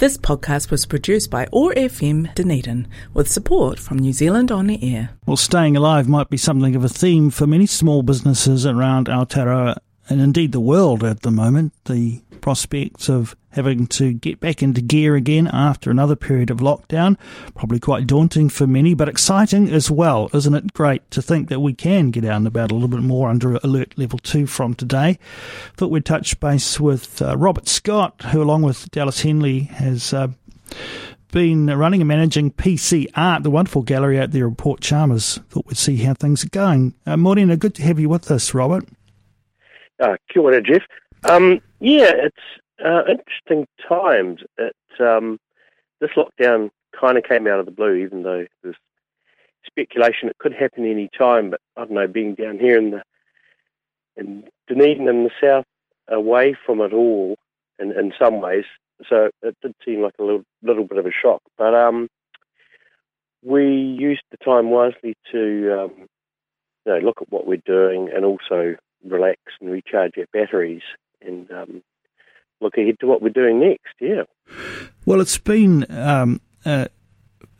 This podcast was produced by OAR FM Dunedin with support from New Zealand On the Air. Well, staying alive might be something of a theme for many small businesses around Aotearoa and indeed the world at the moment. The prospects of having to get back into gear again after another period of lockdown. Probably quite daunting for many, but exciting as well. Isn't it great to think that we can get out and about a little bit more under alert level two from today? Thought we'd touch base with uh, Robert Scott, who, along with Dallas Henley, has. Uh, been running and managing Pea Sea Art, the wonderful gallery out there in Port Chalmers. Thought we'd see how things are going. Uh, Morena, good to have you with us, Robert. Uh, kia ora, Jeff. Um, yeah, it's uh, interesting times. It, um, this lockdown kind of came out of the blue, even though there's speculation it could happen any time. But I don't know, being down here in the in Dunedin in the south, away from it all, in, in some ways, so it did seem like a little, little bit of a shock. But um, we used the time wisely to um, you know, look at what we're doing and also relax and recharge our batteries and um, look ahead to what we're doing next. Yeah. Well, it's been um, uh,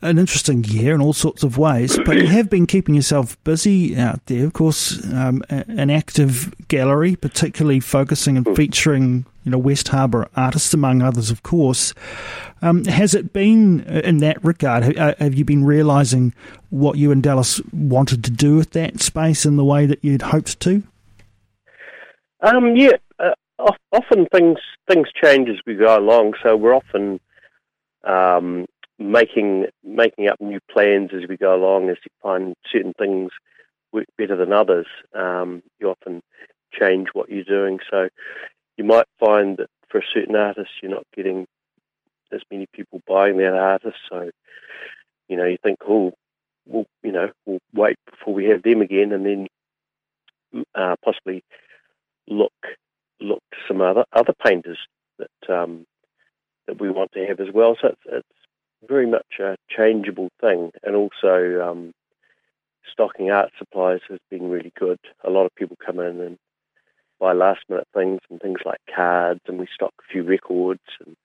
an interesting year in all sorts of ways, but you have been keeping yourself busy out there. Of course, um, an active gallery, particularly focusing and hmm. featuring you know West Harbour artists, among others, of course. Um, has it been uh, in that regard? Uh, have you been realising what you and Dallas wanted to do with that space in the way that you'd hoped to? Um, yeah, uh, often things things change as we go along. So we're often um, making making up new plans as we go along. As you find certain things work better than others, um, you often change what you're doing. So you might find that for a certain artist, you're not getting as many people buying that artist. So you know you think, oh, we'll you know we'll wait before we have them again, and then uh, possibly look look to some other other painters that um, that we want to have as well. So it's, it's very much a changeable thing, and also um, stocking art supplies has been really good. A lot of people come in and buy last minute things and things like cards, and we stock a few records, and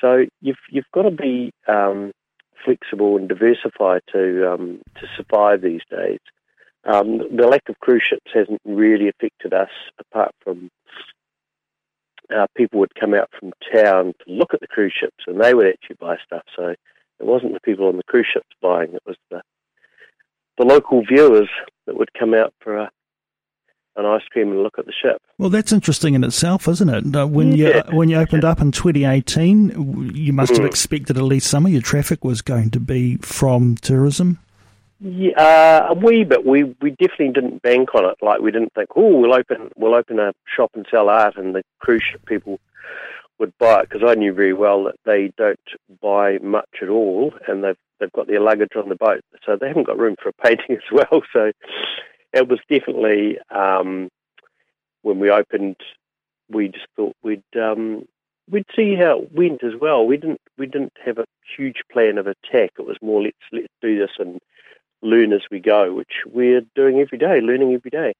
so you've you've got to be um, flexible and diversify to um, to survive these days. Um, the lack of cruise ships hasn't really affected us, apart from uh, people would come out from town to look at the cruise ships, and they would actually buy stuff. So it wasn't the people on the cruise ships buying; it was the the local viewers that would come out for a, an ice cream and look at the ship. Well, that's interesting in itself, isn't it? Uh, when yeah. you when you opened up in 2018, you must have mm. expected at least some of your traffic was going to be from tourism. Yeah, uh, a wee. We we definitely didn't bank on it. Like we didn't think, oh, we'll open we'll open a shop and sell art, and the cruise ship people would buy it because I knew very well that they don't buy much at all, and they've they've got their luggage on the boat, so they haven't got room for a painting as well. So it was definitely um, when we opened, we just thought we'd um, we'd see how it went as well. We didn't we didn't have a huge plan of attack. It was more let's let's do this and learn as we go, which we're doing every day, learning every day.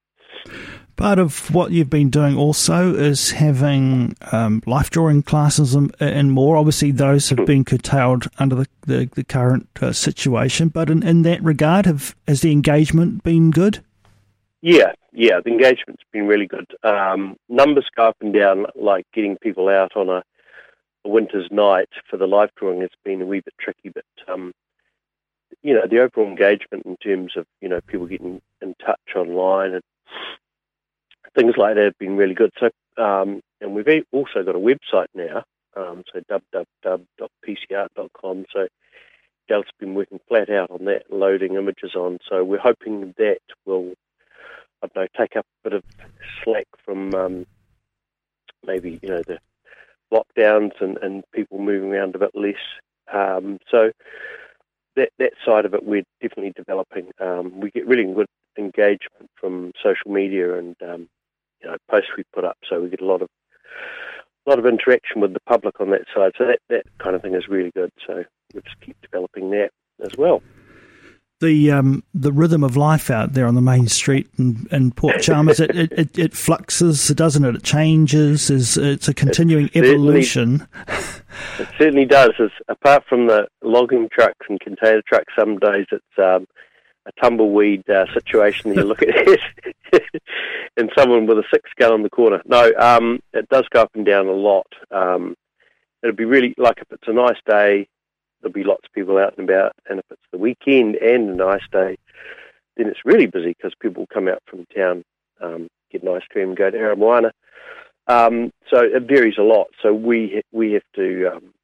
Part of what you've been doing also is having um, life drawing classes and, and, more. Obviously, those have been curtailed under the, the, the current uh, situation, but in, in that regard, have, has the engagement been good? Yeah, yeah, the engagement's been really good. Um, numbers go up and down, like getting people out on a, a winter's night for the life drawing has been a wee bit tricky, but um, you know, the overall engagement in terms of, you know, people getting in touch online and things like that have been really good. So, um, and we've also got a website now, um, so www.pcart.com. So Dale's been working flat out on that, loading images on. So we're hoping that will, I don't know, take up a bit of slack from um, maybe, you know, the lockdowns and, and people moving around a bit less. Um, so that that side of it we're definitely developing. Um, we get really good engagement from social media and um, you know posts we put up, so we get a lot of a lot of interaction with the public on that side. So that that kind of thing is really good. So we'll just keep developing that as well. The um, the rhythm of life out there on the main street in, in Port Chalmers. it, it, it, it, fluxes, doesn't it? It changes. It's, it's a continuing it evolution. it certainly does. It's, apart from the logging trucks and container trucks, some days it's um, a tumbleweed uh, situation. That you look at it, and someone with a six gun on the corner. No, um, it does go up and down a lot. Um, it'll be really like if it's a nice day, there'll be lots of people out and about, and if it's the weekend and a nice day, then it's really busy because people come out from town, um, get an ice cream, and go to Aramoana. Um, so it varies a lot. So we we have to um,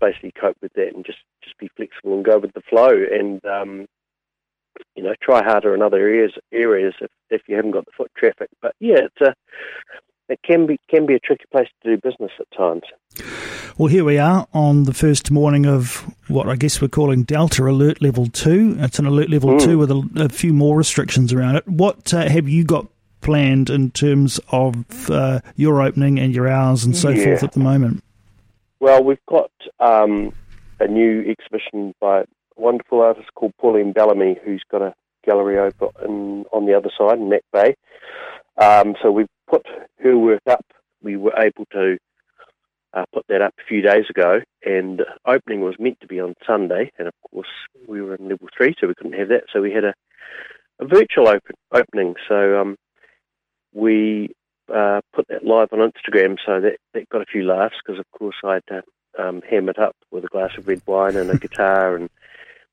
basically cope with that and just just be flexible and go with the flow. And um, you know, try harder in other areas areas if, if you haven't got the foot traffic. But yeah, it's a it can be can be a tricky place to do business at times. Well, here we are on the first morning of what I guess we're calling Delta Alert Level Two. It's an Alert Level mm. Two with a, a, few more restrictions around it. What uh, have you got planned in terms of uh, your opening and your hours and so yeah. forth at the moment? Well, we've got um, a new exhibition by a wonderful artist called Pauline Bellamy, who's got a gallery open on the other side in Mac Bay. Um, so we put her work up. We were able to uh, put that up a few days ago, and opening was meant to be on Sunday, and of course we were in level three, so we couldn't have that. So we had a, a virtual open opening. So um, we uh, put that live on Instagram, so that, that got a few laughs because, of course, I had to um, ham it up with a glass of red wine and a guitar and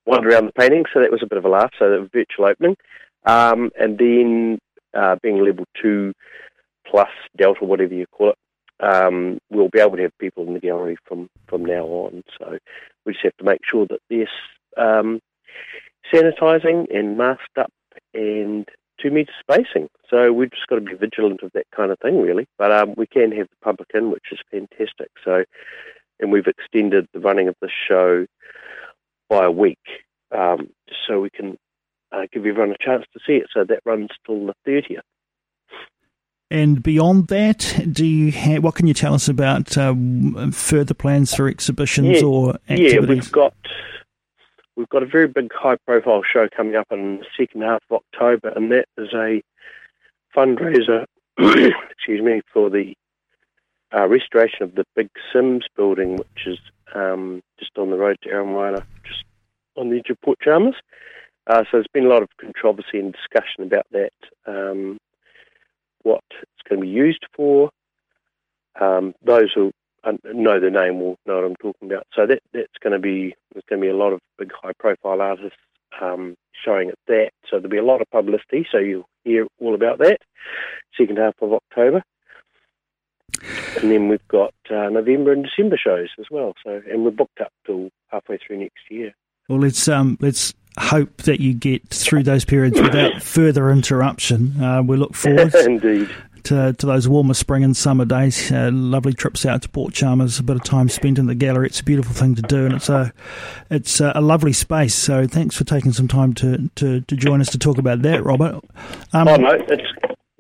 wander around the painting. So that was a bit of a laugh. So that virtual opening, um, and then uh, being level two plus delta, whatever you call it, um, we'll be able to have people in the gallery from from now on. So we just have to make sure that there's um, sanitising and masked up and two metre spacing. So we've just got to be vigilant of that kind of thing, really. But um, we can have the public in, which is fantastic. So, and we've extended the running of the show by a week, um, so we can uh, give everyone a chance to see it. So that runs till the 30th. And beyond that, do you have, what can you tell us about uh, further plans for exhibitions yeah, or activities? Yeah, we've got we've got a very big high-profile show coming up in the second half of October, and that is a fundraiser, excuse me, for the uh, restoration of the Big Sims building, which is um, just on the road to Aramoana, just on the edge of Port Chalmers. Uh, so there's been a lot of controversy and discussion about that, um, what it's going to be used for. Um, those who know the name will know what I'm talking about. So that that's going to be there's going to be a lot of big high-profile artists um, showing at that. So there'll be a lot of publicity. So you'll hear all about that. Second half of October. And then we've got uh, November and December shows as well. So and we're booked up till halfway through next year. Well, let's um, let's hope that you get through those periods without further interruption. Uh, we look forward indeed to, to those warmer spring and summer days. Uh, lovely trips out to Port Chalmers, a bit of time spent in the gallery. It's a beautiful thing to do, and it's a it's a, lovely space. So thanks for taking some time to, to, to join us to talk about that, Robert. Um, oh no, it's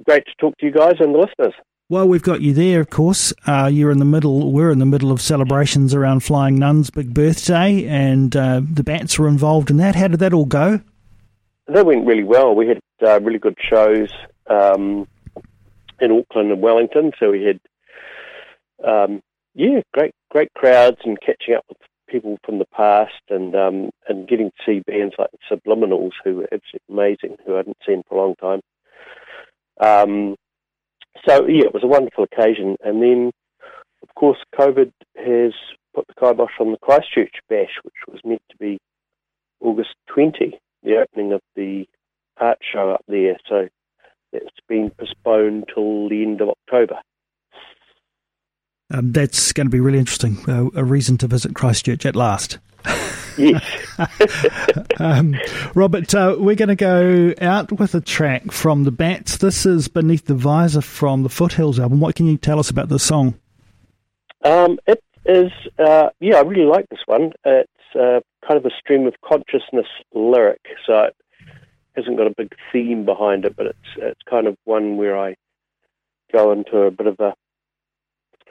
great to talk to you guys and the listeners. Well, we've got you there, of course. Uh, you're in the middle. We're in the middle of celebrations around Flying Nun's big birthday, and uh, the Bats were involved in that. How did that all go? That went really well. We had uh, really good shows um, in Auckland and Wellington, so we had um, yeah, great great crowds and catching up with people from the past, and um, and getting to see bands like Subliminals, who were absolutely amazing, who I hadn't seen for a long time. So yeah, it was a wonderful occasion. And then, of course, COVID has put the kibosh on the Christchurch Bash, which was meant to be August 20, the opening of the art show up there. So it's been postponed till the end of October. Um, that's going to be really interesting. Uh, a reason to visit Christchurch at last. Um, Robert, uh, we're going to go out with a track from the Bats. This is Beneath the Visor from the Foothills album. What can you tell us about this song? Um, it is, uh, yeah, I really like this one. It's uh, kind of a stream of consciousness lyric, so it hasn't got a big theme behind it, but it's it's kind of one where I go into a bit of a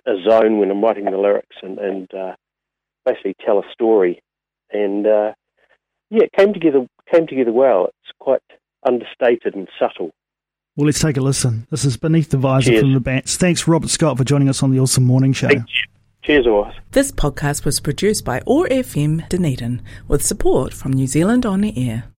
a zone when I'm writing the lyrics and, and uh, basically tell a story and uh, yeah, it came together came together well. It's quite understated and subtle. Well, let's take a listen. This is Beneath the Visor Cheers. from the Bats. Thanks, Robert Scott, for joining us on the OARsome Morning Show. Thank you. Cheers, Oz. This podcast was produced by OAR FM Dunedin with support from New Zealand On the Air.